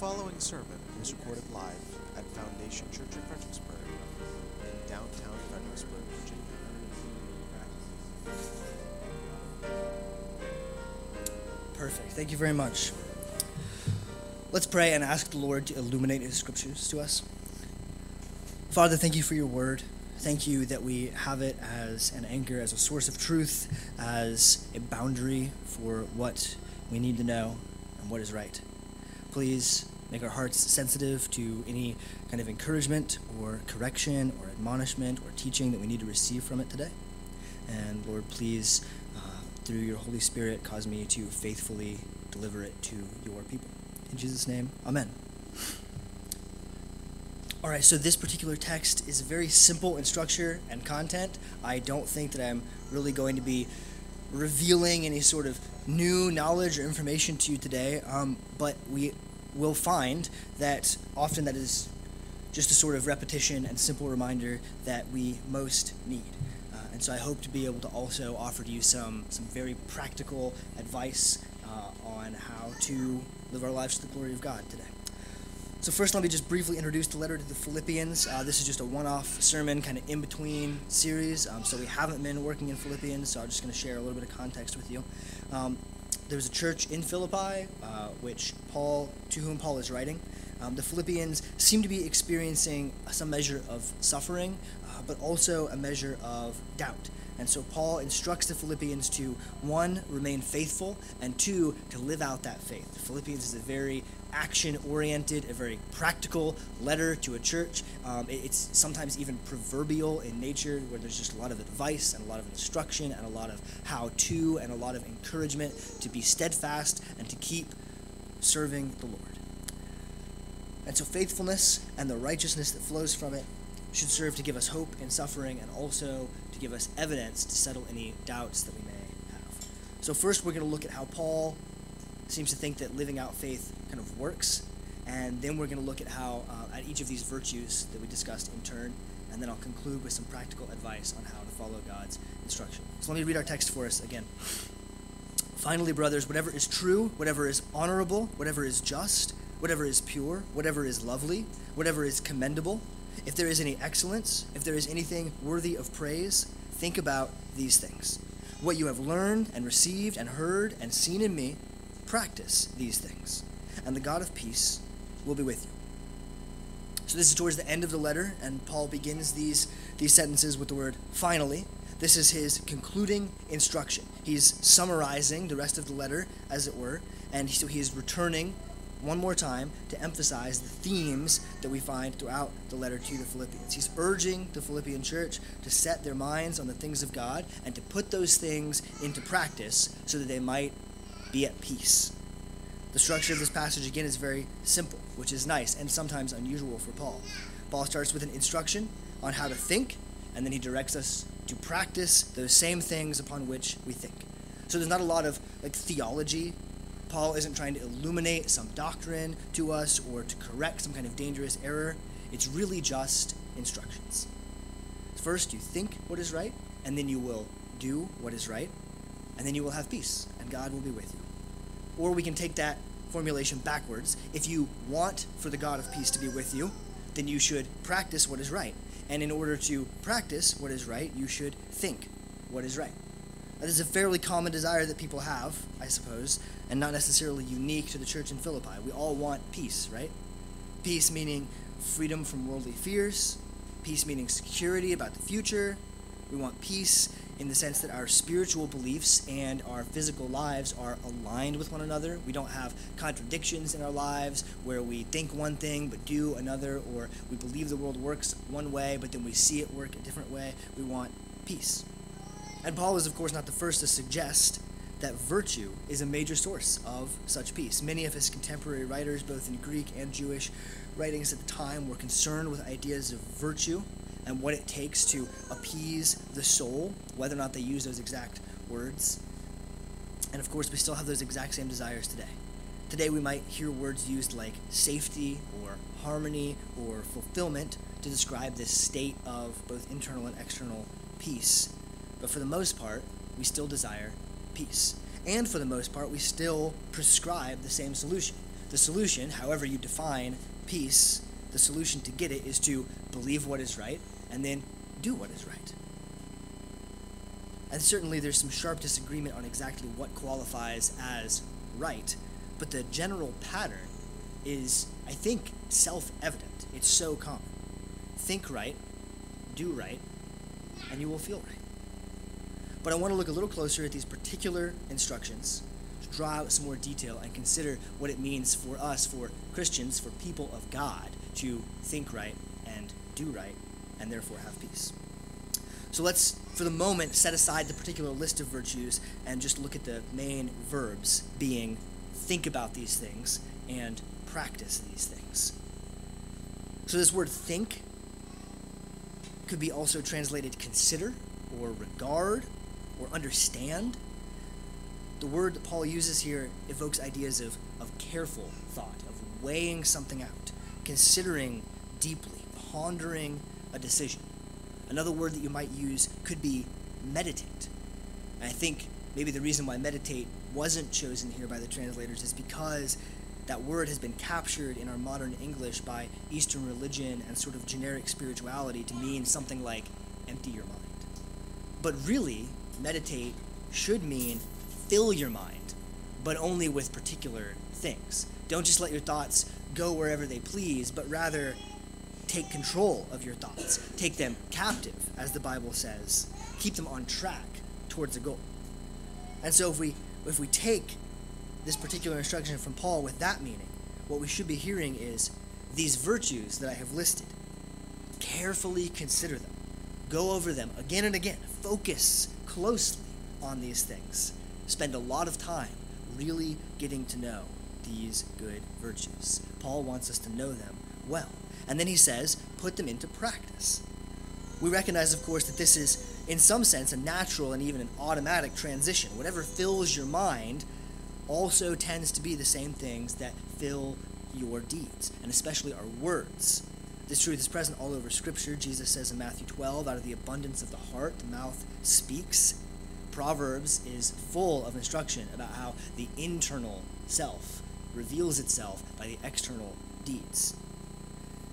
following sermon was recorded live at Foundation Church of Fredericksburg in downtown Fredericksburg, Virginia. Perfect. Thank you very much. Let's pray and ask the Lord to illuminate His scriptures to us. Father, thank you for your word. Thank you that we have it as an anchor, as a source of truth, as a boundary for what we need to know and what is right. Please make our hearts sensitive to any kind of encouragement or correction or admonishment or teaching that we need to receive from it today. And Lord, please, uh, through your Holy Spirit, cause me to faithfully deliver it to your people. In Jesus' name, amen. All right, so this particular text is very simple in structure and content. I don't think that I'm really going to be revealing any sort of new knowledge or information to you today, um, but we will find that often that is just a sort of repetition and simple reminder that we most need. Uh, and so I hope to be able to also offer to you some, some very practical advice uh, on how to live our lives to the glory of God today. So, first, let me just briefly introduce the letter to the Philippians. Uh, this is just a one off sermon, kind of in between series. Um, so, we haven't been working in Philippians, so I'm just going to share a little bit of context with you. Um, there's a church in Philippi, uh, which Paul, to whom Paul is writing. Um, the Philippians seem to be experiencing some measure of suffering, uh, but also a measure of doubt. And so Paul instructs the Philippians to, one, remain faithful, and two, to live out that faith. Philippians is a very action oriented, a very practical letter to a church. Um, it's sometimes even proverbial in nature, where there's just a lot of advice and a lot of instruction and a lot of how to and a lot of encouragement to be steadfast and to keep serving the Lord. And so faithfulness and the righteousness that flows from it should serve to give us hope in suffering and also to give us evidence to settle any doubts that we may have. So, first, we're going to look at how Paul seems to think that living out faith kind of works, and then we're going to look at how, uh, at each of these virtues that we discussed in turn, and then I'll conclude with some practical advice on how to follow God's instruction. So, let me read our text for us again. Finally, brothers, whatever is true, whatever is honorable, whatever is just, whatever is pure, whatever is lovely, whatever is commendable, if there is any excellence, if there is anything worthy of praise, think about these things. What you have learned and received and heard and seen in me, practice these things, and the God of peace will be with you. So this is towards the end of the letter, and Paul begins these, these sentences with the word finally. This is his concluding instruction. He's summarizing the rest of the letter, as it were, and so he is returning one more time to emphasize the themes that we find throughout the letter to the Philippians. He's urging the Philippian church to set their minds on the things of God and to put those things into practice so that they might be at peace. The structure of this passage, again, is very simple, which is nice and sometimes unusual for Paul. Paul starts with an instruction on how to think, and then he directs us to practice those same things upon which we think. So there's not a lot of like theology Paul isn't trying to illuminate some doctrine to us or to correct some kind of dangerous error. It's really just instructions. First, you think what is right, and then you will do what is right, and then you will have peace, God will be with you. Or we can take that formulation backwards. If you want for the God of peace to be with you, then you should practice what is right. And in order to practice what is right, you should think what is right. That is a fairly common desire that people have, I suppose, and not necessarily unique to the church in Philippi. We all want peace, right? Peace meaning freedom from worldly fears, peace meaning security about the future. We want peace in the sense that our spiritual beliefs and our physical lives are aligned with one another. We don't have contradictions in our lives where we think one thing but do another, or we believe the world works one way but then we see it work a different way. We want peace. And Paul is, of course, not the first to suggest that virtue is a major source of such peace. Many of his contemporary writers, both in Greek and Jewish writings at the time, were concerned with ideas of virtue and what it takes to appease the soul, whether or not they use those exact words. And of course, we still have those exact same desires today. Today, we might hear words used like safety or harmony or fulfillment to describe this state of both internal and external peace but for the most part, we still desire peace. And for the most part, we still prescribe the same solution the solution, however you define peace, the solution to get it is to believe what is right and then do what is right. And certainly there's some sharp disagreement on exactly what qualifies as right, but the general pattern is, I think, self evident. It's so common. Think right, do right, and you will feel right. But I want to look a little closer at these particular instructions to draw out some more detail and consider what it means for us, for Christians, for people of God, to think right and do right, and therefore have peace. So let's, for the moment, set aside the particular list of virtues and just look at the main verbs being think about these things and practice these things. So this word think could be also translated consider or regard or understand. The word that Paul uses here evokes ideas of, of careful thought, of weighing something out, considering deeply, pondering a decision. Another word that you might use could be meditate. And I think maybe the reason why meditate wasn't chosen here by the translators is because that word has been captured in our modern English by Eastern religion and sort of generic spirituality to mean something like empty your mind. But really, meditate should mean fill your mind, but only with particular things. Don't just let your thoughts go wherever they please, but rather take control of your thoughts. Take them captive, as the Bible says. Keep them on track towards a goal. And so if we if we take this particular instruction from Paul with that meaning, what we should be hearing is these virtues that I have listed. Carefully consider them. Go over them again and again. Focus closely on these things. Spend a lot of time really getting to know these good virtues. Paul wants us to know them well. And then he says, put them into practice. We recognize, of course, that this is, in some sense, a natural and even an automatic transition. Whatever fills your mind also tends to be the same things that fill your deeds, and especially our words. This truth is present all over Scripture. Jesus says in Matthew 12, out of the abundance of the heart, the mouth speaks. Proverbs is full of instruction about how the internal self reveals itself by the external deeds.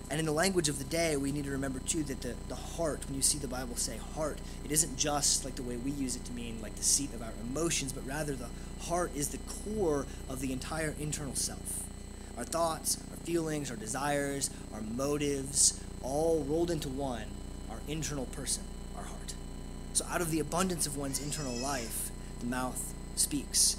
And in the language of the day, we need to remember too that the, the heart, when you see the Bible say heart, it isn't just like the way we use it to mean like the seat of our emotions, but rather the heart is the core of the entire internal self. Our thoughts, our feelings, our desires, our motives, all rolled into one, our internal person, our heart. So out of the abundance of one's internal life, the mouth speaks.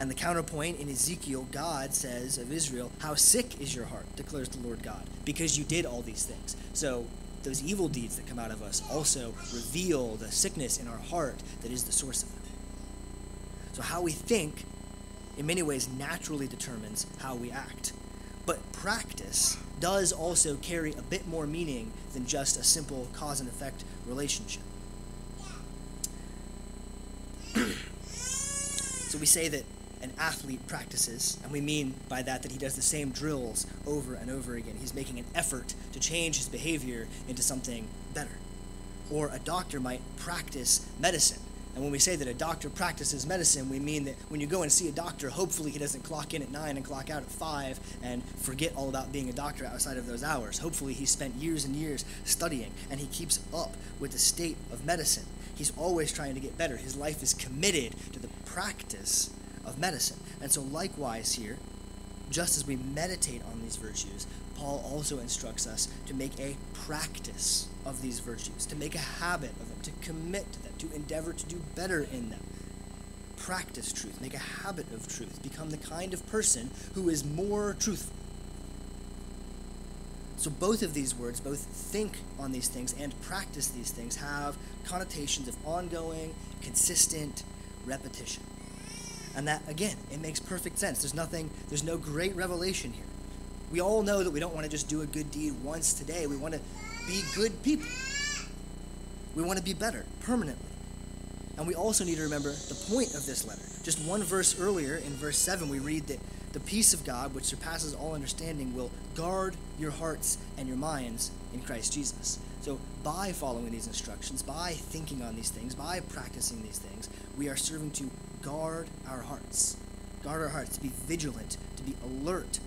And the counterpoint in Ezekiel, God says of Israel, How sick is your heart, declares the Lord God, because you did all these things. So those evil deeds that come out of us also reveal the sickness in our heart that is the source of them. So how we think, in many ways, naturally determines how we act. But practice does also carry a bit more meaning than just a simple cause and effect relationship. so we say that an athlete practices, and we mean by that that he does the same drills over and over again. He's making an effort to change his behavior into something better. Or a doctor might practice medicine. And when we say that a doctor practices medicine, we mean that when you go and see a doctor, hopefully he doesn't clock in at 9 and clock out at 5 and forget all about being a doctor outside of those hours. Hopefully he spent years and years studying and he keeps up with the state of medicine. He's always trying to get better. His life is committed to the practice of medicine. And so, likewise, here, just as we meditate on these virtues, Paul also instructs us to make a practice of these virtues, to make a habit of them, to commit to them, to endeavor to do better in them. Practice truth, make a habit of truth, become the kind of person who is more truthful. So, both of these words, both think on these things and practice these things, have connotations of ongoing, consistent repetition. And that, again, it makes perfect sense. There's nothing, there's no great revelation here. We all know that we don't want to just do a good deed once today. We want to be good people. We want to be better permanently. And we also need to remember the point of this letter. Just one verse earlier, in verse 7, we read that the peace of God, which surpasses all understanding, will guard your hearts and your minds in Christ Jesus. So, by following these instructions, by thinking on these things, by practicing these things, we are serving to guard our hearts. guard our hearts, to be vigilant, to be alert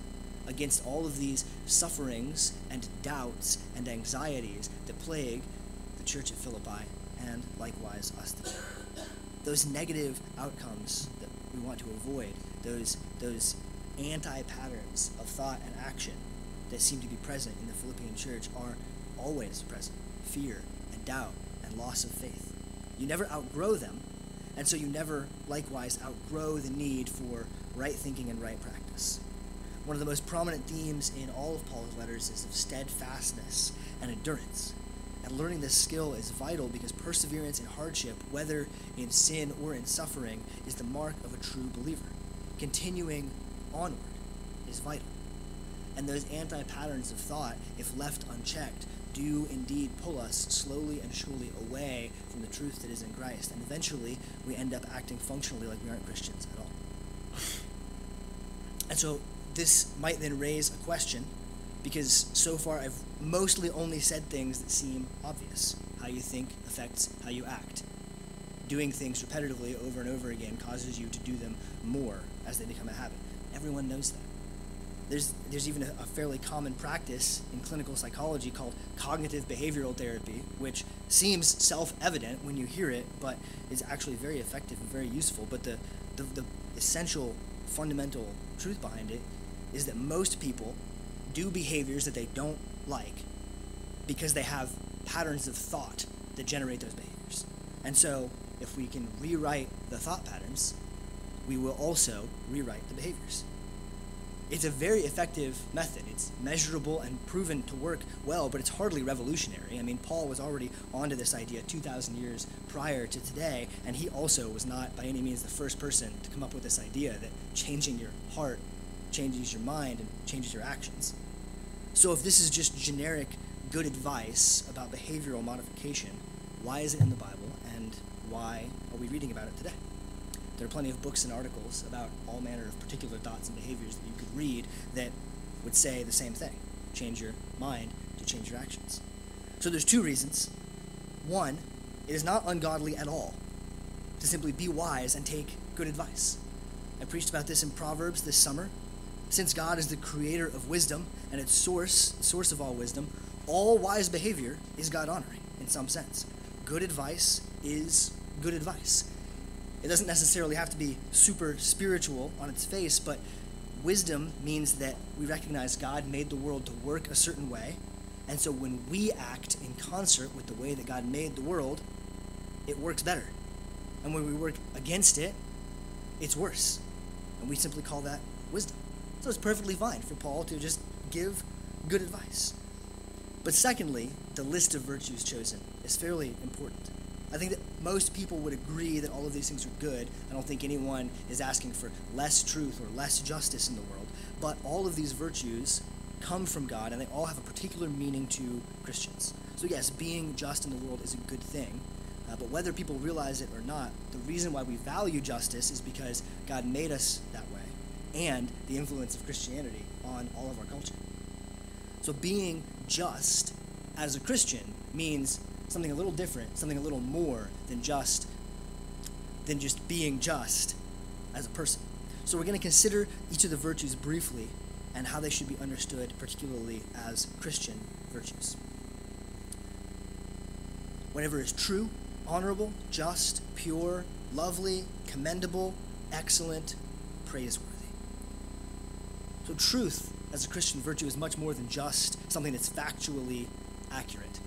against all of these sufferings and doubts and anxieties that plague the church at Philippi and likewise us today. Those negative outcomes that we want to avoid, those, those anti patterns of thought and action that seem to be present in the Philippian church are always present fear and doubt and loss of faith. You never outgrow them, and so you never likewise outgrow the need for right thinking and right practice. One of the most prominent themes in all of Paul's letters is of steadfastness and endurance. And learning this skill is vital because perseverance in hardship, whether in sin or in suffering, is the mark of a true believer. Continuing onward is vital. And those anti patterns of thought, if left unchecked, do indeed pull us slowly and surely away from the truth that is in Christ. And eventually, we end up acting functionally like we aren't Christians at all. And so, this might then raise a question because so far I've mostly only said things that seem obvious. How you think affects how you act. Doing things repetitively over and over again causes you to do them more as they become a habit. Everyone knows that. There's, there's even a, a fairly common practice in clinical psychology called cognitive behavioral therapy, which seems self evident when you hear it, but is actually very effective and very useful. But the, the, the essential fundamental truth behind it is that most people do behaviors that they don't like because they have patterns of thought that generate those behaviors. And so, if we can rewrite the thought patterns, we will also rewrite the behaviors. It's a very effective method. It's measurable and proven to work well, but it's hardly revolutionary. I mean, Paul was already onto this idea 2,000 years prior to today, and he also was not by any means the first person to come up with this idea that changing your heart changes your mind and changes your actions. So, if this is just generic good advice about behavioral modification, why is it in the Bible, and why are we reading about it today? There are plenty of books and articles about all manner of particular thoughts and behaviors that you could read that would say the same thing change your mind to change your actions. So, there's two reasons. One, it is not ungodly at all to simply be wise and take good advice. I preached about this in Proverbs this summer. Since God is the creator of wisdom and its source, source of all wisdom, all wise behavior is God honoring in some sense. Good advice is good advice. It doesn't necessarily have to be super spiritual on its face, but wisdom means that we recognize God made the world to work a certain way. And so when we act in concert with the way that God made the world, it works better. And when we work against it, it's worse. And we simply call that wisdom. So it's perfectly fine for Paul to just give good advice. But secondly, the list of virtues chosen is fairly important. I think that most people would agree that all of these things are good. I don't think anyone is asking for less truth or less justice in the world. But all of these virtues come from God and they all have a particular meaning to Christians. So, yes, being just in the world is a good thing. Uh, but whether people realize it or not, the reason why we value justice is because God made us that way and the influence of Christianity on all of our culture. So being just as a Christian means something a little different, something a little more than just than just being just as a person. So we're going to consider each of the virtues briefly and how they should be understood particularly as Christian virtues. Whatever is true, honorable, just, pure, lovely, commendable, excellent, praiseworthy. So, truth as a Christian virtue is much more than just something that's factually accurate.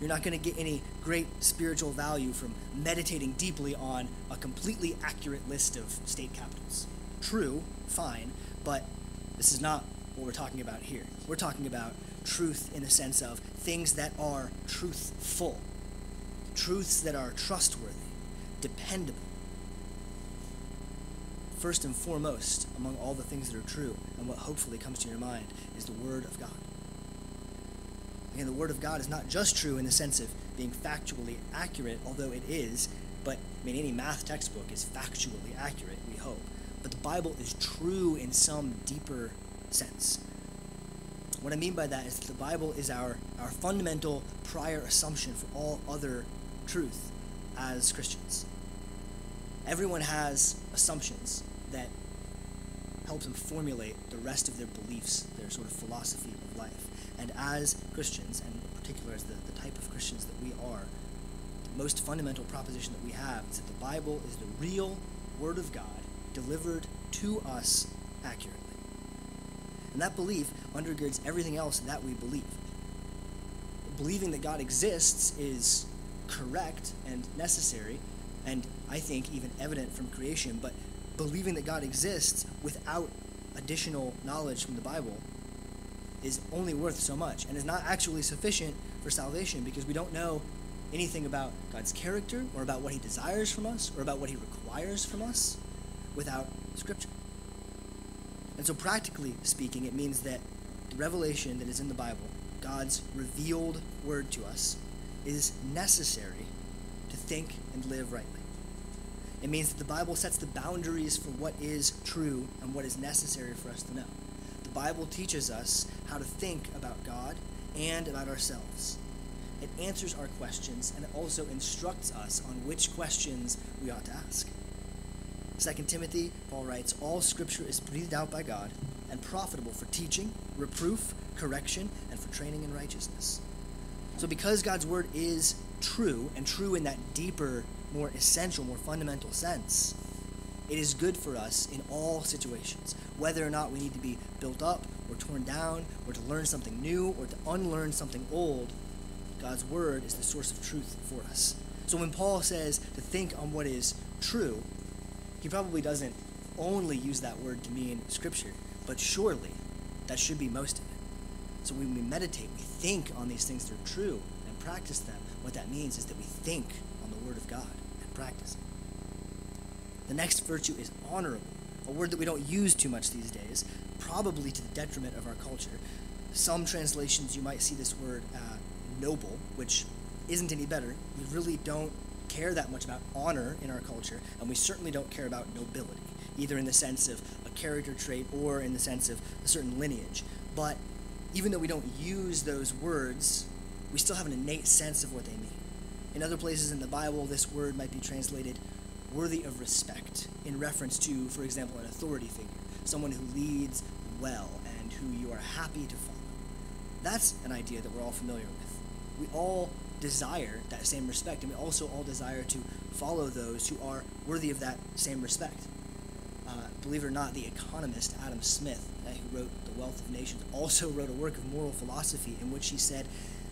You're not going to get any great spiritual value from meditating deeply on a completely accurate list of state capitals. True, fine, but this is not what we're talking about here. We're talking about truth in the sense of things that are truthful, truths that are trustworthy, dependable, first and foremost among all the things that are true and what hopefully comes to your mind is the Word of God. Again, the Word of God is not just true in the sense of being factually accurate, although it is, but I mean, any math textbook is factually accurate, we hope. But the Bible is true in some deeper sense. What I mean by that is that the Bible is our, our fundamental prior assumption for all other truth as Christians. Everyone has assumptions that helps them formulate the rest of their beliefs, their sort of philosophy of life. And as Christians, and in particular as the, the type of Christians that we are, the most fundamental proposition that we have is that the Bible is the real Word of God delivered to us accurately. And that belief undergirds everything else that we believe. Believing that God exists is correct and necessary, and I think even evident from creation, but believing that God exists without additional knowledge from the Bible is only worth so much and is not actually sufficient for salvation because we don't know anything about God's character or about what he desires from us or about what he requires from us without Scripture. And so, practically speaking, it means that the revelation that is in the Bible, God's revealed word to us, is necessary to think and live rightly. It means that the Bible sets the boundaries for what is true and what is necessary for us to know. The Bible teaches us how to think about God and about ourselves. It answers our questions and it also instructs us on which questions we ought to ask. 2 Timothy, Paul writes, All scripture is breathed out by God and profitable for teaching, reproof, correction, and for training in righteousness. So, because God's word is true, and true in that deeper, more essential, more fundamental sense, it is good for us in all situations, whether or not we need to be built up or torn down, or to learn something new or to unlearn something old. God's word is the source of truth for us. So when Paul says to think on what is true, he probably doesn't only use that word to mean scripture, but surely that should be most of it. So when we meditate, we think on these things that are true and practice them. What that means is that we think on the word of God and practice it. The next virtue is honorable, a word that we don't use too much these days, probably to the detriment of our culture. Some translations you might see this word uh, noble, which isn't any better. We really don't care that much about honor in our culture, and we certainly don't care about nobility, either in the sense of a character trait or in the sense of a certain lineage. But even though we don't use those words, we still have an innate sense of what they mean. In other places in the Bible, this word might be translated worthy of respect in reference to, for example, an authority figure, someone who leads well and who you are happy to follow. That's an idea that we're all familiar with. We all desire that same respect, and we also all desire to follow those who are worthy of that same respect. Uh, believe it or not, the economist Adam Smith, who wrote The Wealth of Nations, also wrote a work of moral philosophy in which he said,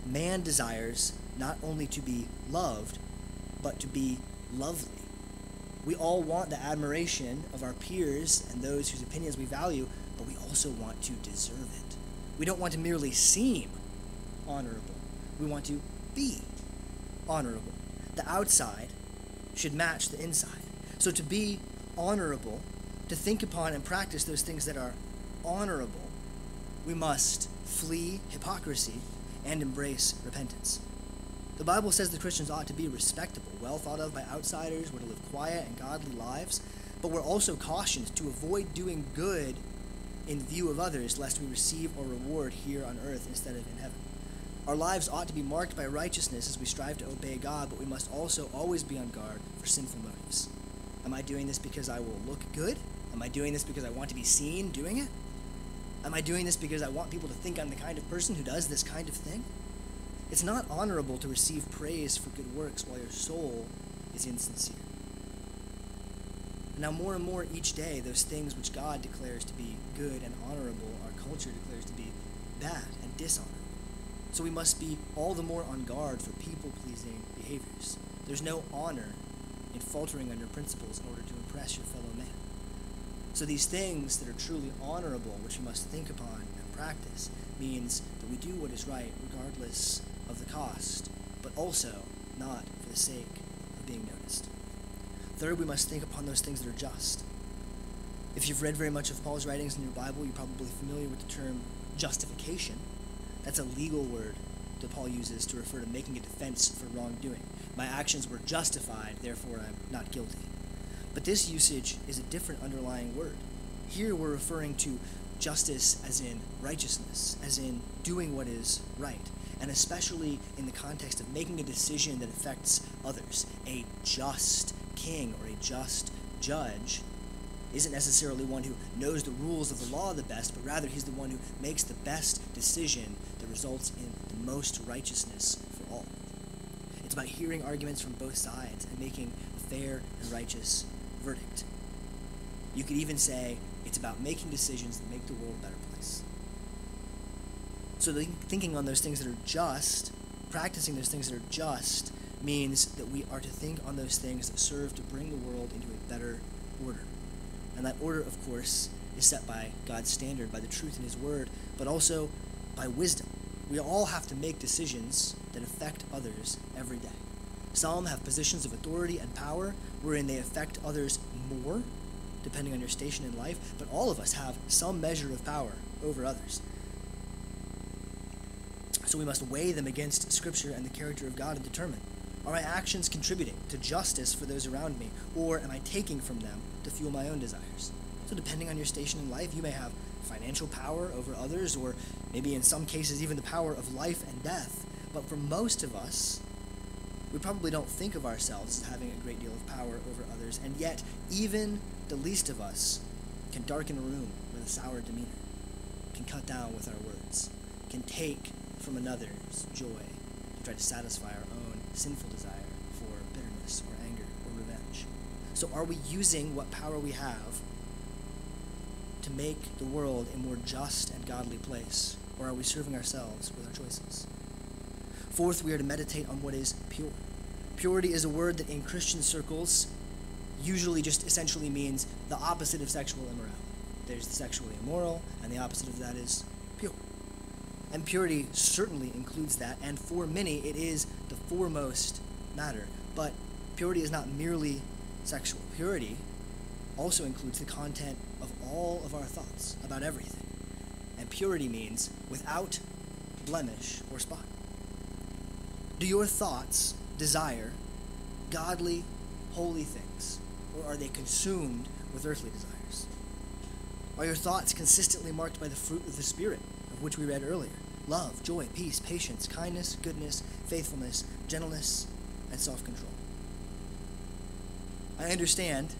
Man desires not only to be loved, but to be lovely. We all want the admiration of our peers and those whose opinions we value, but we also want to deserve it. We don't want to merely seem honorable, we want to be honorable. The outside should match the inside. So to be honorable, to think upon and practice those things that are honorable, we must flee hypocrisy and embrace repentance. The Bible says that Christians ought to be respectable, well thought of by outsiders, we're to live quiet and godly lives, but we're also cautioned to avoid doing good in view of others, lest we receive a reward here on earth instead of in heaven. Our lives ought to be marked by righteousness as we strive to obey God, but we must also always be on guard for sinful motives. Am I doing this because I will look good? Am I doing this because I want to be seen doing it? Am I doing this because I want people to think I'm the kind of person who does this kind of thing? It's not honorable to receive praise for good works while your soul is insincere. now, more and more each day, those things which God declares to be good and honorable, our culture declares to be bad and dishonorable. So we must be all the more on guard for people pleasing behaviors. There's no honor in faltering on your principles in order to impress your fellow man. So these things that are truly honorable, which we must think upon and practice, means that we do what is right regardless of the cost, but also not for the sake of being noticed. Third, we must think upon those things that are just. If you've read very much of Paul's writings in your Bible, you're probably familiar with the term justification. That's a legal word that Paul uses to refer to making a defense for wrongdoing. My actions were justified, therefore I'm not guilty. But this usage is a different underlying word. Here we're referring to justice as in righteousness, as in doing what is right, and especially in the context of making a decision that affects others. A just king or a just judge isn't necessarily one who knows the rules of the law the best, but rather he's the one who makes the best decision that results in the most righteousness for all. It's about hearing arguments from both sides and making a fair and righteous verdict. You could even say it's about making decisions that make the world a better place. So thinking on those things that are just, practicing those things that are just, means that we are to think on those things that serve to bring the world into a better order. And that order, of course, is set by God's standard, by the truth in His Word, but also by wisdom. We all have to make decisions that affect others every day. Some have positions of authority and power wherein they affect others more, depending on your station in life, but all of us have some measure of power over others. So we must weigh them against Scripture and the character of God and determine are my actions contributing to justice for those around me, or am I taking from them to fuel my own desires? So, depending on your station in life, you may have financial power over others, or maybe in some cases, even the power of life and death. But for most of us, we probably don't think of ourselves as having a great deal of power over others, and yet, even the least of us can darken a room with a sour demeanor, can cut down with our words, can take from another's joy to try to satisfy our own sinful desire for bitterness or anger or revenge. So, are we using what power we have to make the world a more just and godly place, or are we serving ourselves with our choices? Fourth, we are to meditate on what is pure. Purity is a word that in Christian circles usually just essentially means the opposite of sexual immorality. There's the sexually immoral, and the opposite of that is. And purity certainly includes that, and for many, it is the foremost matter. But purity is not merely sexual. Purity also includes the content of all of our thoughts about everything. And purity means without blemish or spot. Do your thoughts desire godly, holy things, or are they consumed with earthly desires? Are your thoughts consistently marked by the fruit of the Spirit? Of which we read earlier love, joy, peace, patience, kindness, goodness, faithfulness, gentleness, and self control. I understand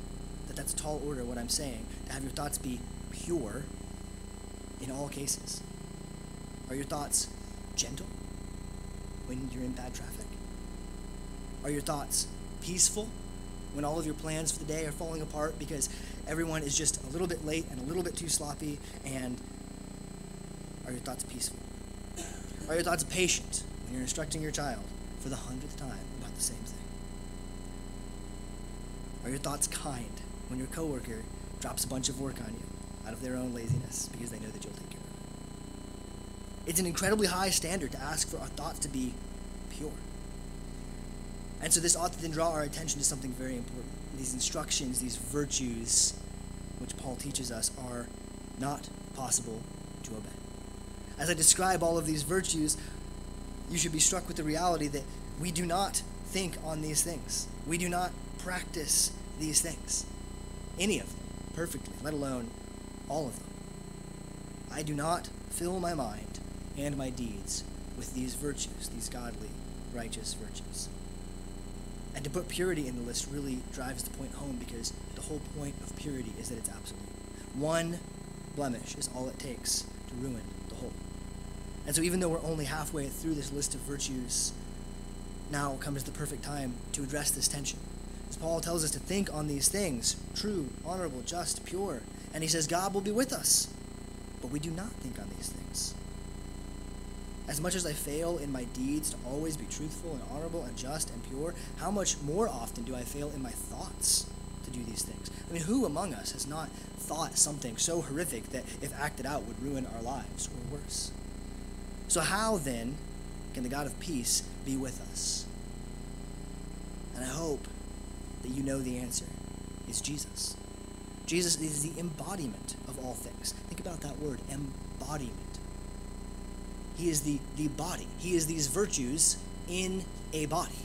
that that's a tall order, what I'm saying, to have your thoughts be pure in all cases. Are your thoughts gentle when you're in bad traffic? Are your thoughts peaceful when all of your plans for the day are falling apart because everyone is just a little bit late and a little bit too sloppy and are your thoughts peaceful? Are your thoughts patient when you're instructing your child for the hundredth time about the same thing? Are your thoughts kind when your coworker drops a bunch of work on you out of their own laziness because they know that you'll take care of it? It's an incredibly high standard to ask for our thoughts to be pure. And so this ought to then draw our attention to something very important. These instructions, these virtues, which Paul teaches us, are not possible to obey. As I describe all of these virtues, you should be struck with the reality that we do not think on these things. We do not practice these things. Any of them perfectly, let alone all of them. I do not fill my mind and my deeds with these virtues, these godly, righteous virtues. And to put purity in the list really drives the point home because the whole point of purity is that it's absolute. One blemish is all it takes to ruin and so, even though we're only halfway through this list of virtues, now comes the perfect time to address this tension. As Paul tells us to think on these things true, honorable, just, pure. And he says, God will be with us. But we do not think on these things. As much as I fail in my deeds to always be truthful and honorable and just and pure, how much more often do I fail in my thoughts to do these things? I mean, who among us has not thought something so horrific that, if acted out, would ruin our lives or worse? So, how then can the God of peace be with us? And I hope that you know the answer is Jesus. Jesus is the embodiment of all things. Think about that word, embodiment. He is the, the body. He is these virtues in a body.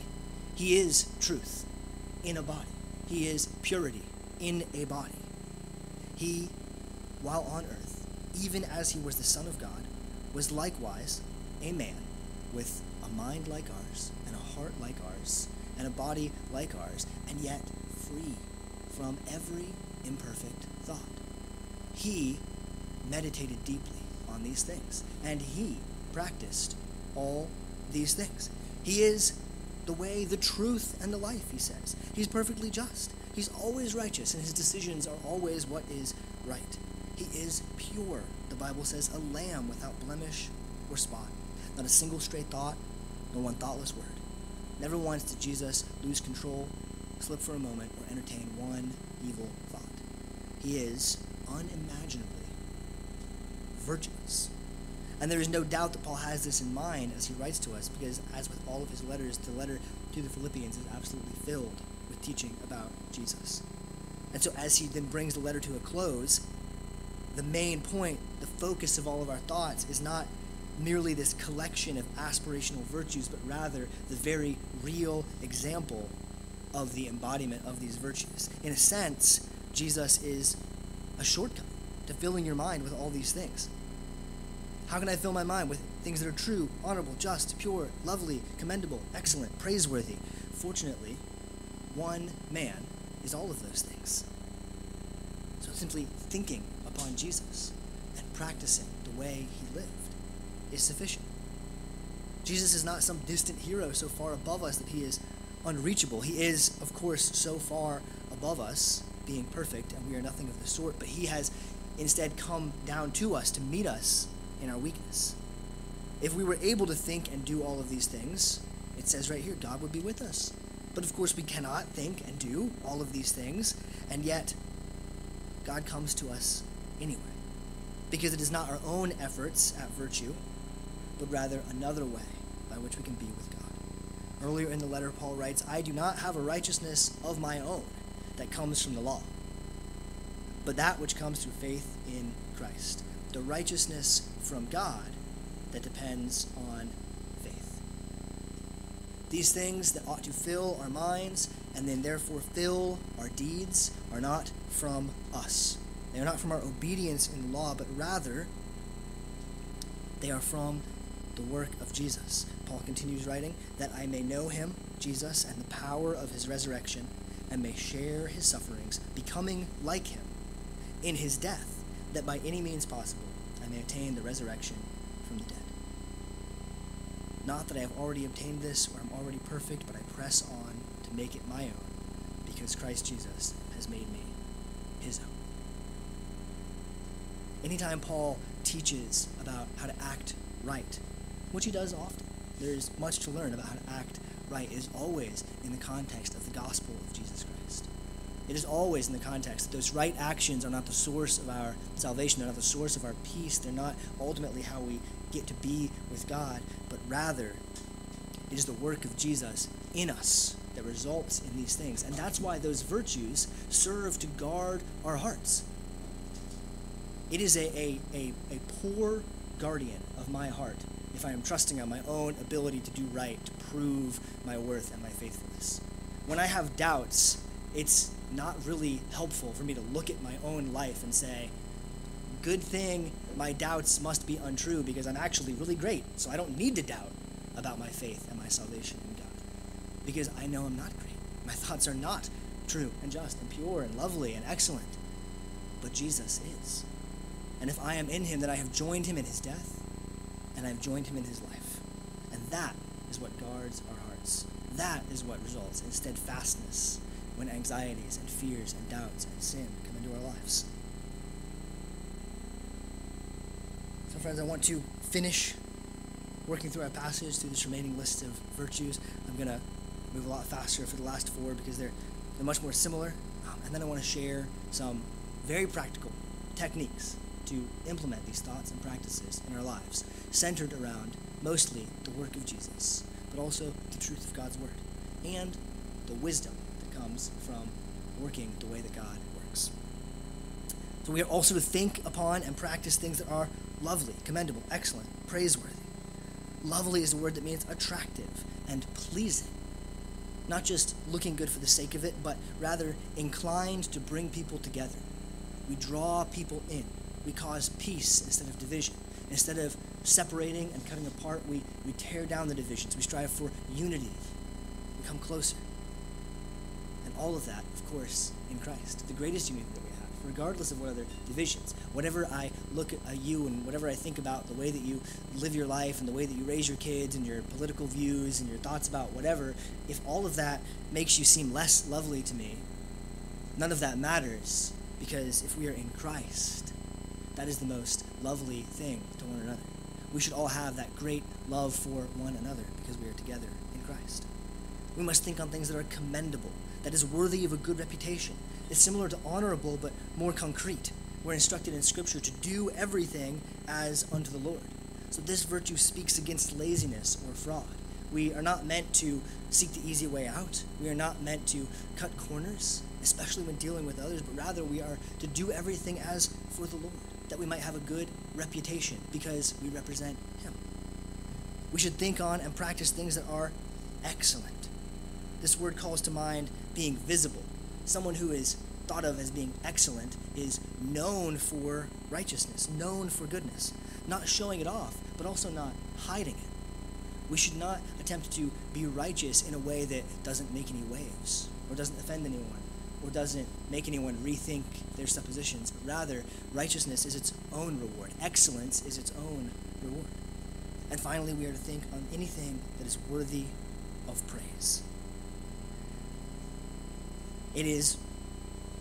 He is truth in a body. He is purity in a body. He, while on earth, even as he was the Son of God, was likewise a man with a mind like ours, and a heart like ours, and a body like ours, and yet free from every imperfect thought. He meditated deeply on these things, and he practiced all these things. He is the way, the truth, and the life, he says. He's perfectly just. He's always righteous, and his decisions are always what is right. He is pure, the Bible says, a lamb without blemish or spot. Not a single stray thought, no one thoughtless word. Never once did Jesus lose control, slip for a moment, or entertain one evil thought. He is unimaginably virtuous. And there is no doubt that Paul has this in mind as he writes to us, because as with all of his letters, the letter to the Philippians is absolutely filled with teaching about Jesus. And so as he then brings the letter to a close, the main point, the focus of all of our thoughts is not merely this collection of aspirational virtues, but rather the very real example of the embodiment of these virtues. In a sense, Jesus is a shortcut to filling your mind with all these things. How can I fill my mind with things that are true, honorable, just, pure, lovely, commendable, excellent, praiseworthy? Fortunately, one man is all of those things. So simply thinking upon Jesus and practicing the way he lived is sufficient. Jesus is not some distant hero so far above us that he is unreachable. He is, of course, so far above us, being perfect, and we are nothing of the sort, but he has instead come down to us to meet us in our weakness. If we were able to think and do all of these things, it says right here, God would be with us. But of course, we cannot think and do all of these things, and yet God comes to us anyway. Because it is not our own efforts at virtue, but rather another way by which we can be with God. Earlier in the letter, Paul writes, I do not have a righteousness of my own that comes from the law, but that which comes through faith in Christ. The righteousness from God that depends on faith. These things that ought to fill our minds and then therefore fill our deeds are not from us. They are not from our obedience in law, but rather they are from the work of Jesus. Paul continues writing, that I may know him, Jesus, and the power of his resurrection, and may share his sufferings, becoming like him in his death, that by any means possible I may attain the resurrection from the dead. Not that I have already obtained this or am already perfect, but I press on to make it my own, because Christ Jesus has made me his own. Anytime Paul teaches about how to act right, which he does often, there's much to learn about how to act right, is always in the context of the gospel of Jesus Christ. It is always in the context that those right actions are not the source of our salvation, they're not the source of our peace, they're not ultimately how we get to be with God, but rather it is the work of Jesus in us that results in these things. And that's why those virtues serve to guard our hearts. It is a, a, a, a poor guardian of my heart if I am trusting on my own ability to do right, to prove my worth and my faithfulness. When I have doubts, it's not really helpful for me to look at my own life and say, good thing my doubts must be untrue because I'm actually really great, so I don't need to doubt about my faith and my salvation in God. Because I know I'm not great. My thoughts are not true and just and pure and lovely and excellent. But Jesus. And if I am in him, then I have joined him in his death and I've joined him in his life. And that is what guards our hearts. That is what results in steadfastness when anxieties and fears and doubts and sin come into our lives. So, friends, I want to finish working through our passage through this remaining list of virtues. I'm going to move a lot faster for the last four because they're, they're much more similar. Um, and then I want to share some very practical techniques to implement these thoughts and practices in our lives, centered around mostly the work of Jesus, but also the truth of God's Word and the wisdom that comes from working the way that God works. So we are also to think upon and practice things that are lovely, commendable, excellent, praiseworthy. Lovely is a word that means attractive and pleasing. Not just looking good for the sake of it, but rather inclined to bring people together. We draw people in we cause peace instead of division. Instead of separating and cutting apart, we, we tear down the divisions. We strive for unity. We come closer. And all of that, of course, in Christ, the greatest unity that we have. regardless of what other divisions. Whatever I look at uh, you and whatever I think about the way that you live your life and the way that you raise your kids and your political views and your thoughts about whatever, if all of that makes you seem less lovely to me, none of that matters because if we are in Christ, that is the most lovely thing to one another. We should all have that great love for one another because we are together in Christ. We must think on things that are commendable, that is worthy of a good reputation. It's similar to honorable, but more concrete. We're instructed in Scripture to do everything as unto the Lord. So this virtue speaks against laziness or fraud. We are not meant to seek the easy way out. We are not meant to cut corners, especially when dealing with others, but rather we are to do everything as for the Lord, that we might have a good reputation because we represent Him. We should think on and practice things that are excellent. This word calls to mind being visible. Someone who is thought of as being excellent is known for righteousness, known for goodness, not showing it off, but also not hiding it. We should not attempt to be righteous in a way that doesn't make any waves, or doesn't offend anyone, or doesn't make anyone rethink their suppositions, but rather, righteousness is its own reward. Excellence is its own reward. And finally, we are to think on anything that is worthy of praise. It is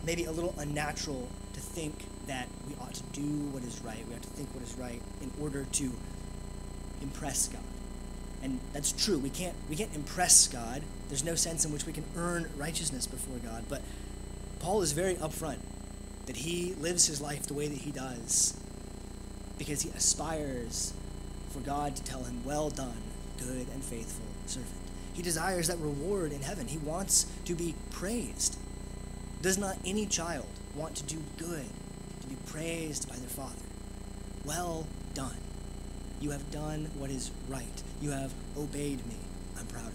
maybe a little unnatural to think that we ought to do what is right. We have to think what is right in order to impress God. And that's true. We can't we can't impress God. There's no sense in which we can earn righteousness before God. But Paul is very upfront that he lives his life the way that he does because he aspires for God to tell him, Well done, good and faithful servant. He desires that reward in heaven. He wants to be praised. Does not any child want to do good, to be praised by their father? Well done. You have done what is right. You have obeyed me. I'm proud of you.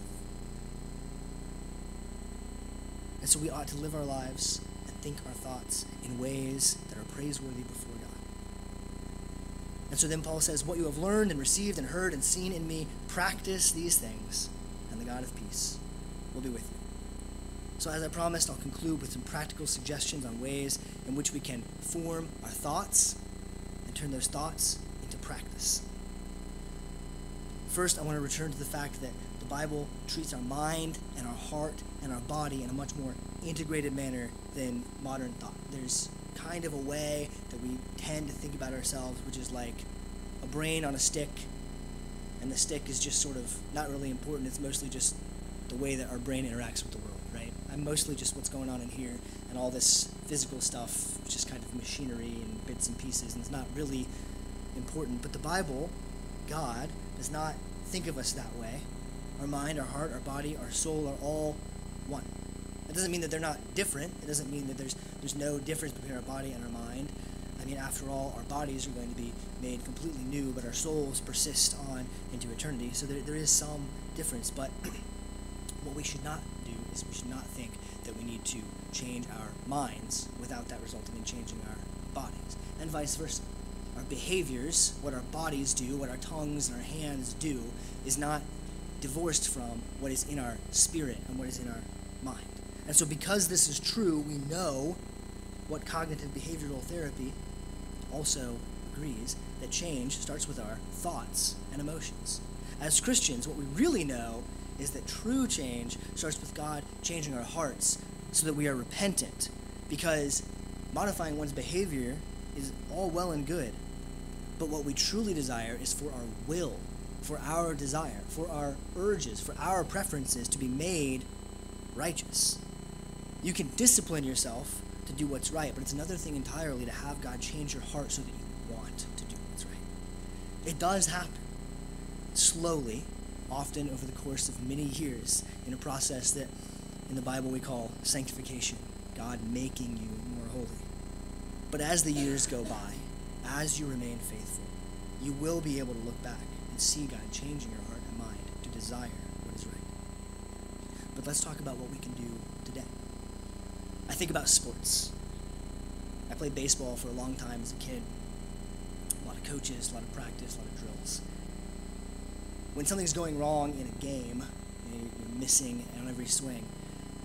And so we ought to live our lives and think our thoughts in ways that are praiseworthy before God. And so then Paul says, What you have learned and received and heard and seen in me, practice these things, and the God of peace will be with you. So, as I promised, I'll conclude with some practical suggestions on ways in which we can form our thoughts and turn those thoughts into practice. First, I want to return to the fact that Bible treats our mind and our heart and our body in a much more integrated manner than modern thought. There's kind of a way that we tend to think about ourselves, which is like a brain on a stick, and the stick is just sort of not really important. It's mostly just the way that our brain interacts with the world, right? I'm mostly just what's going on in here, and all this physical stuff, is kind of machinery and bits and pieces, and it's not really important. But the Bible, God, does not think of us that way. Our mind, our heart, our body, our soul are all one. It doesn't mean that they're not different. It doesn't mean that there's there's no difference between our body and our mind. I mean, after all, our bodies are going to be made completely new, but our souls persist on into eternity. So there, there is some difference. But what we should not do is we should not think that we need to change our minds without that resulting in changing our bodies, and vice versa. Our behaviors, what our bodies do, what our tongues and our hands do, is not divorced from what is in our spirit and what is in our mind. And so, because this is true, we know what cognitive behavioral therapy also agrees that change starts with our thoughts and emotions. As Christians, what we really know is that true change starts with God changing our hearts so that we are repentant. Because modifying one's behavior is all well and good. But what we truly desire is for our will, for our desire, for our urges, for our preferences to be made righteous. You can discipline yourself to do what's right, but it's another thing entirely to have God change your heart so that you want to do what's right. It does happen. Slowly, often over the course of many years, in a process that in the Bible we call sanctification, God making you more holy. But as the years go by, as you remain faithful, you will be able to look back and see God changing your heart and mind to desire what is right. But let's talk about what we can do today. I think about sports. I played baseball for a long time as a kid. A lot of coaches, a lot of practice, a lot of drills. When something's going wrong in a game, you're missing on every swing,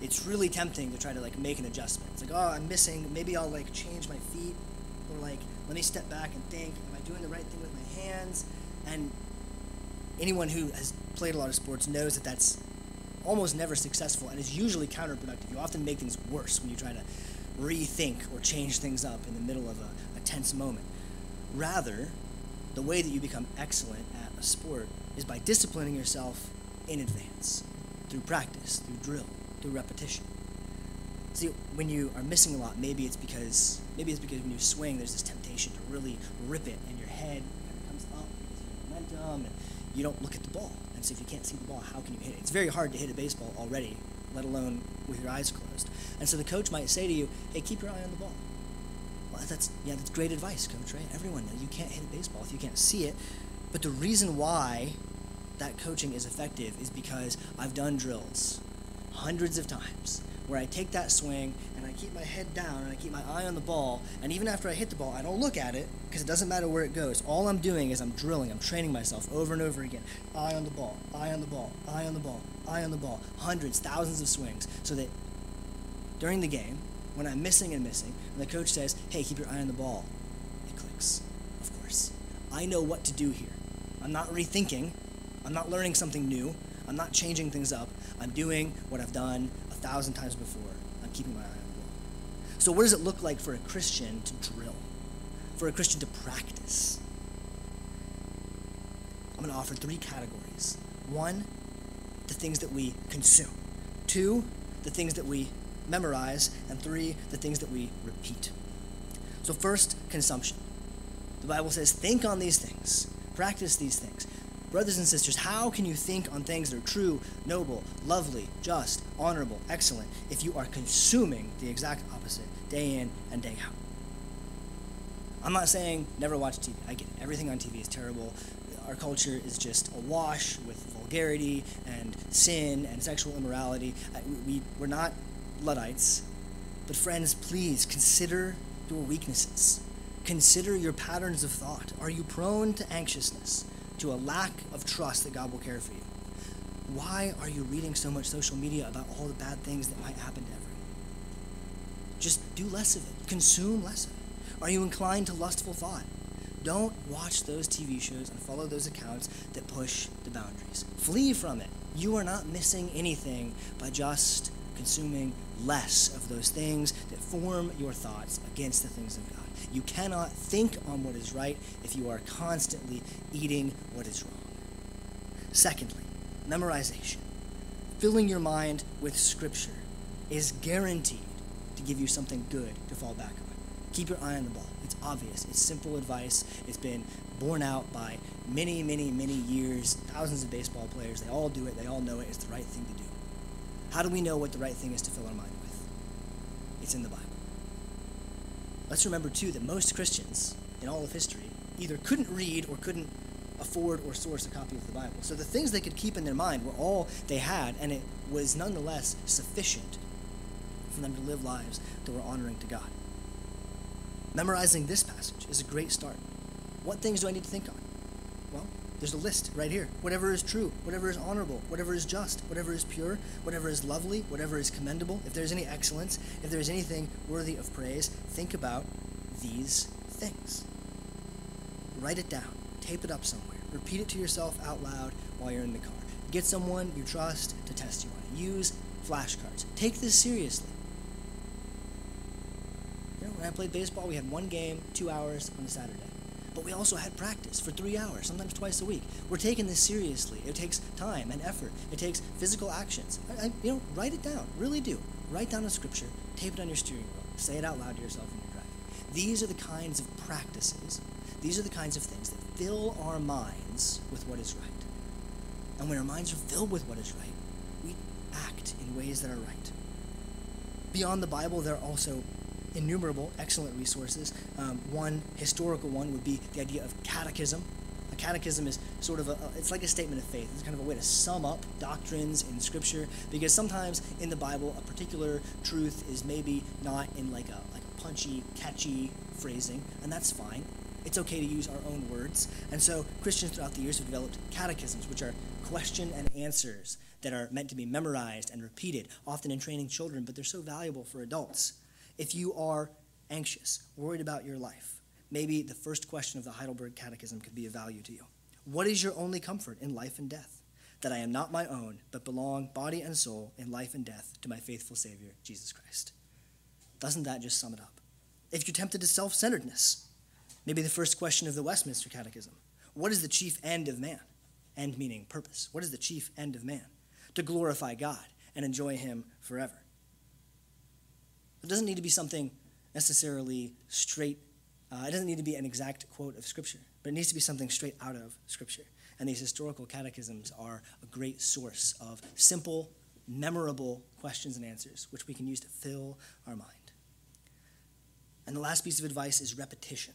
it's really tempting to try to like make an adjustment. It's like, oh, I'm missing. Maybe I'll like change my feet, or like let me step back and think, am I doing the right thing with my hands? And anyone who has played a lot of sports knows that that's almost never successful and is usually counterproductive. You often make things worse when you try to rethink or change things up in the middle of a, a tense moment. Rather, the way that you become excellent at a sport is by disciplining yourself in advance through practice, through drill, through repetition. See, when you are missing a lot, maybe it's because maybe it's because when you swing, there's this temptation to really rip it, and your head kind of comes up because of momentum, and you don't look at the ball. And so if you can't see the ball, how can you hit it? It's very hard to hit a baseball already, let alone with your eyes closed. And so the coach might say to you, "Hey, keep your eye on the ball." Well, that's yeah, that's great advice, coach. Right? Everyone knows you can't hit a baseball if you can't see it. But the reason why that coaching is effective is because I've done drills hundreds of times where I take that swing and I keep my head down and I keep my eye on the ball. And even after I hit the ball, I don't look at it because it doesn't matter where it goes. All I'm doing is I'm drilling, I'm training myself over and over again. Eye on the ball, eye on the ball, eye on the ball, eye on the ball. Hundreds, thousands of swings. So that during the game, when I'm missing and missing, and the coach says, hey, keep your eye on the ball, it clicks, of course. I know what to do here. I'm not rethinking, I'm not learning something new. I'm not changing things up. I'm doing what I've done thousand times before. I'm keeping my eye on the ball. So, what does it look like for a Christian to drill? For a Christian to practice? I'm going to offer three categories. One, the things that we consume. Two, the things that we memorize. And three, the things that we repeat. So, first, consumption. The Bible says, think on these things, practice these things. Brothers and sisters, how can you think on things that are true, noble, lovely, just, honorable, excellent, if you are consuming the exact opposite day in and day out? I'm not saying never watch TV. I get it. Everything on TV is terrible. Our culture is just awash with vulgarity and sin and sexual immorality. We, we're not Luddites. But, friends, please consider your weaknesses. Consider your patterns of thought. Are you prone to anxiousness? To a lack of trust that God will care for you? Why are you reading so much social media about all the bad things that might happen to everyone? Just do less of it. Consume less of it. Are you inclined to lustful thought? Don't watch those TV shows and follow those accounts that push the boundaries. Flee from it. You are not missing anything by just consuming less of those things that form your thoughts against the things of God. You cannot think on what is right if you are constantly eating what is wrong. Secondly, memorization. Filling your mind with Scripture is guaranteed to give you something good to fall back on. Keep your eye on the ball. It's obvious. It's simple advice. It's been borne out by many, many, many years, thousands of baseball players. They all do it. They all know it. It's the right thing to do. How do we know what the right thing is to fill our mind with? It's in the Bible. Let's remember, too, that most Christians in all of history either couldn't read or couldn't afford or source a copy of the Bible. So the things they could keep in their mind were all they had, and it was nonetheless sufficient for them to live lives that were honoring to God. Memorizing this passage is a great start. What things do I need to think on? Well, there's a list right here. Whatever is true, whatever is honorable, whatever is just, whatever is pure, whatever is lovely, whatever is commendable, if there's any excellence, if there's anything worthy of praise, think about these things. Write it down, tape it up somewhere, repeat it to yourself out loud while you're in the car. Get someone you trust to test you on it. Use flashcards. Take this seriously. You know, when I played baseball, we had one game, two hours on a Saturday. But we also had practice for three hours, sometimes twice a week. We're taking this seriously. It takes time and effort. It takes physical actions. I, I, you know, write it down. Really do. Write down a scripture. Tape it on your steering wheel. Say it out loud to yourself when you're driving. These are the kinds of practices. These are the kinds of things that fill our minds with what is right. And when our minds are filled with what is right, we act in ways that are right. Beyond the Bible, there are also innumerable excellent resources. Um, one historical one would be the idea of catechism. A catechism is sort of a, it's like a statement of faith. It's kind of a way to sum up doctrines in Scripture because sometimes in the Bible a particular truth is maybe not in like a like a punchy, catchy phrasing, and that's fine. It's okay to use our own words. And so Christians throughout the years have developed catechisms, which are question and answers that are meant to be memorized and repeated, often in training children, but they're so valuable for adults. If you are anxious, worried about your life, maybe the first question of the Heidelberg Catechism could be of value to you. What is your only comfort in life and death? That I am not my own, but belong body and soul in life and death to my faithful Savior, Jesus Christ. Doesn't that just sum it up? If you're tempted to self centeredness, maybe the first question of the Westminster Catechism What is the chief end of man? End meaning purpose. What is the chief end of man? To glorify God and enjoy Him forever. It doesn't need to be something necessarily straight, uh, it doesn't need to be an exact quote of Scripture, but it needs to be something straight out of Scripture. And these historical catechisms are a great source of simple, memorable questions and answers, which we can use to fill our mind. And the last piece of advice is repetition.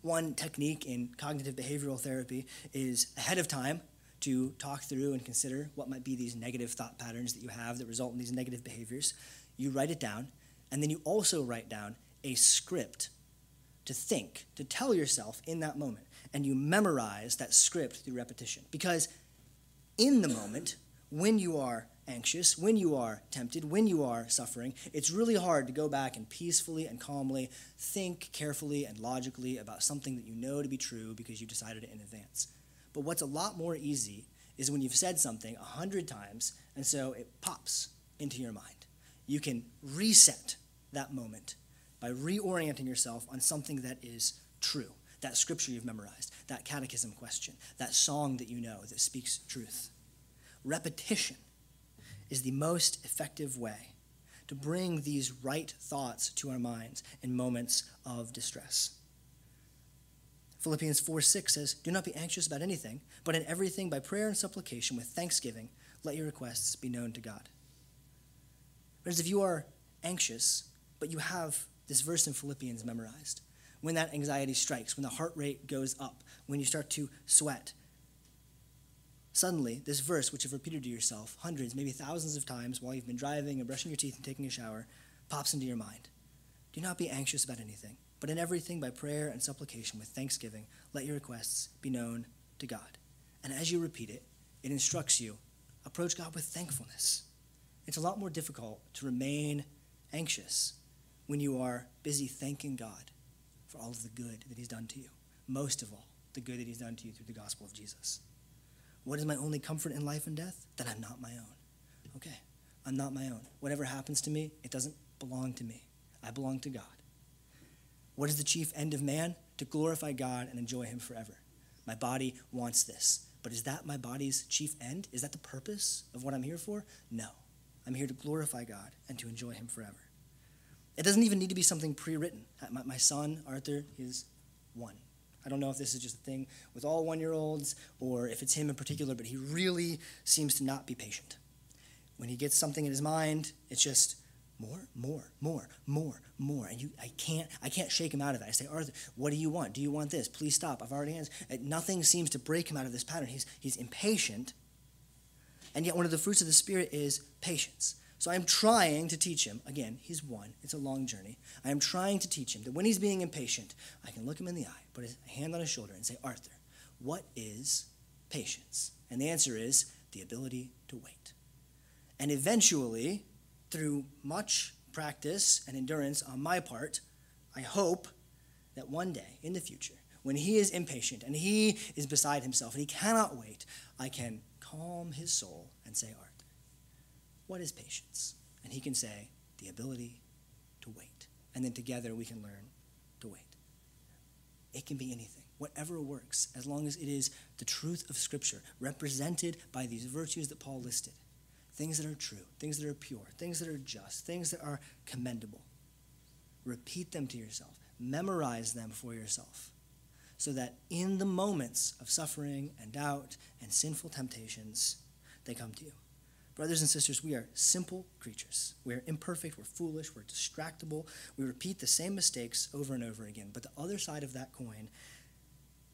One technique in cognitive behavioral therapy is ahead of time to talk through and consider what might be these negative thought patterns that you have that result in these negative behaviors. You write it down, and then you also write down a script to think, to tell yourself in that moment. And you memorize that script through repetition. Because in the moment, when you are anxious, when you are tempted, when you are suffering, it's really hard to go back and peacefully and calmly think carefully and logically about something that you know to be true because you decided it in advance. But what's a lot more easy is when you've said something a hundred times and so it pops into your mind. You can reset that moment by reorienting yourself on something that is true. That scripture you've memorized, that catechism question, that song that you know that speaks truth. Repetition is the most effective way to bring these right thoughts to our minds in moments of distress. Philippians 4 6 says, Do not be anxious about anything, but in everything by prayer and supplication with thanksgiving, let your requests be known to God. Whereas if you are anxious, but you have this verse in Philippians memorized, when that anxiety strikes, when the heart rate goes up, when you start to sweat, Suddenly, this verse, which you've repeated to yourself hundreds, maybe thousands of times while you've been driving and brushing your teeth and taking a shower, pops into your mind. Do not be anxious about anything, but in everything, by prayer and supplication with thanksgiving, let your requests be known to God. And as you repeat it, it instructs you approach God with thankfulness. It's a lot more difficult to remain anxious when you are busy thanking God for all of the good that He's done to you. Most of all, the good that He's done to you through the gospel of Jesus. What is my only comfort in life and death? That I'm not my own. Okay, I'm not my own. Whatever happens to me, it doesn't belong to me. I belong to God. What is the chief end of man? To glorify God and enjoy Him forever. My body wants this. But is that my body's chief end? Is that the purpose of what I'm here for? No. I'm here to glorify God and to enjoy Him forever. It doesn't even need to be something pre written. Uh, my, my son, Arthur, is one. I don't know if this is just a thing with all one year olds or if it's him in particular, but he really seems to not be patient. When he gets something in his mind, it's just more, more, more, more, more. And you, I can't, I can't shake him out of it. I say, Arthur, what do you want? Do you want this? Please stop. I've already answered. Uh, nothing seems to break him out of this pattern. He's, he's impatient. And yet, one of the fruits of the Spirit is patience. So I'm trying to teach him, again, he's one, it's a long journey. I am trying to teach him that when he's being impatient, I can look him in the eye, put a hand on his shoulder, and say, Arthur, what is patience? And the answer is the ability to wait. And eventually, through much practice and endurance on my part, I hope that one day in the future, when he is impatient and he is beside himself and he cannot wait, I can calm his soul and say, Arthur, what is patience? And he can say, the ability to wait. And then together we can learn to wait. It can be anything, whatever works, as long as it is the truth of Scripture represented by these virtues that Paul listed things that are true, things that are pure, things that are just, things that are commendable. Repeat them to yourself, memorize them for yourself, so that in the moments of suffering and doubt and sinful temptations, they come to you. Brothers and sisters, we are simple creatures. We are imperfect, we're foolish, we're distractible. We repeat the same mistakes over and over again. But the other side of that coin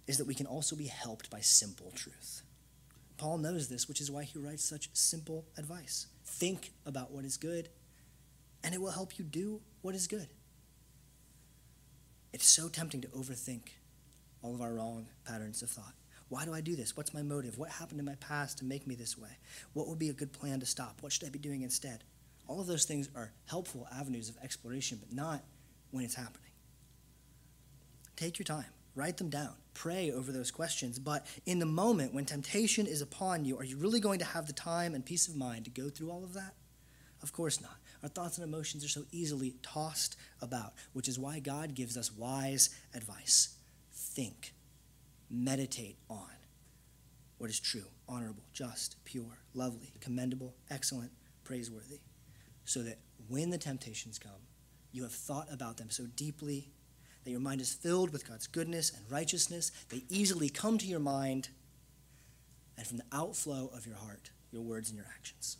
is that we can also be helped by simple truth. Paul knows this, which is why he writes such simple advice. Think about what is good, and it will help you do what is good. It's so tempting to overthink all of our wrong patterns of thought Why do I do this? What's my motive? What happened in my past to make me this way? What would be a good plan to stop? What should I be doing instead? All of those things are helpful avenues of exploration, but not when it's happening. Take your time, write them down, pray over those questions. But in the moment when temptation is upon you, are you really going to have the time and peace of mind to go through all of that? Of course not. Our thoughts and emotions are so easily tossed about, which is why God gives us wise advice. Think, meditate on what is true, honorable, just, pure, lovely, commendable, excellent, praiseworthy, so that when the temptations come, you have thought about them so deeply that your mind is filled with God's goodness and righteousness. They easily come to your mind, and from the outflow of your heart, your words and your actions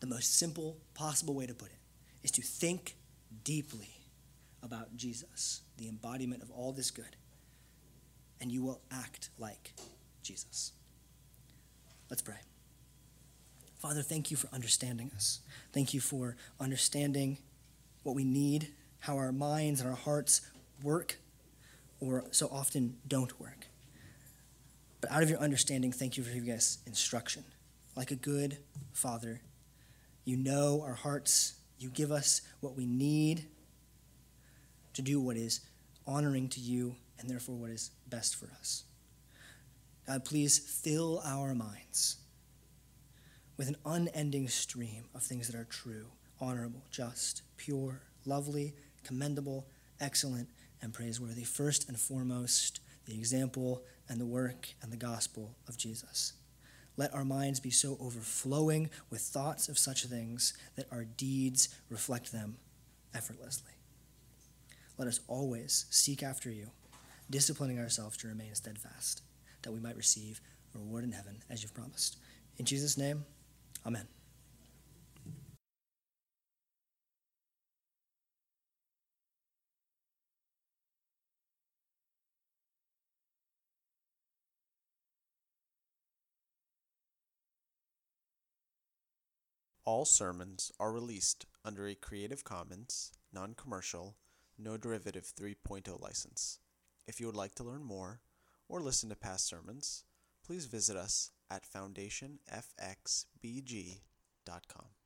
the most simple possible way to put it is to think deeply about Jesus, the embodiment of all this good, and you will act like Jesus. Let's pray. Father, thank you for understanding us. Thank you for understanding what we need, how our minds and our hearts work, or so often don't work. But out of your understanding, thank you for giving us instruction. Like a good father, you know our hearts. You give us what we need to do what is honoring to you and therefore what is best for us. God, please fill our minds with an unending stream of things that are true, honorable, just, pure, lovely, commendable, excellent, and praiseworthy. First and foremost, the example and the work and the gospel of Jesus. Let our minds be so overflowing with thoughts of such things that our deeds reflect them effortlessly. Let us always seek after you, disciplining ourselves to remain steadfast, that we might receive a reward in heaven as you've promised. In Jesus' name, amen. All sermons are released under a Creative Commons, non commercial, no derivative 3.0 license. If you would like to learn more or listen to past sermons, please visit us at foundationfxbg.com.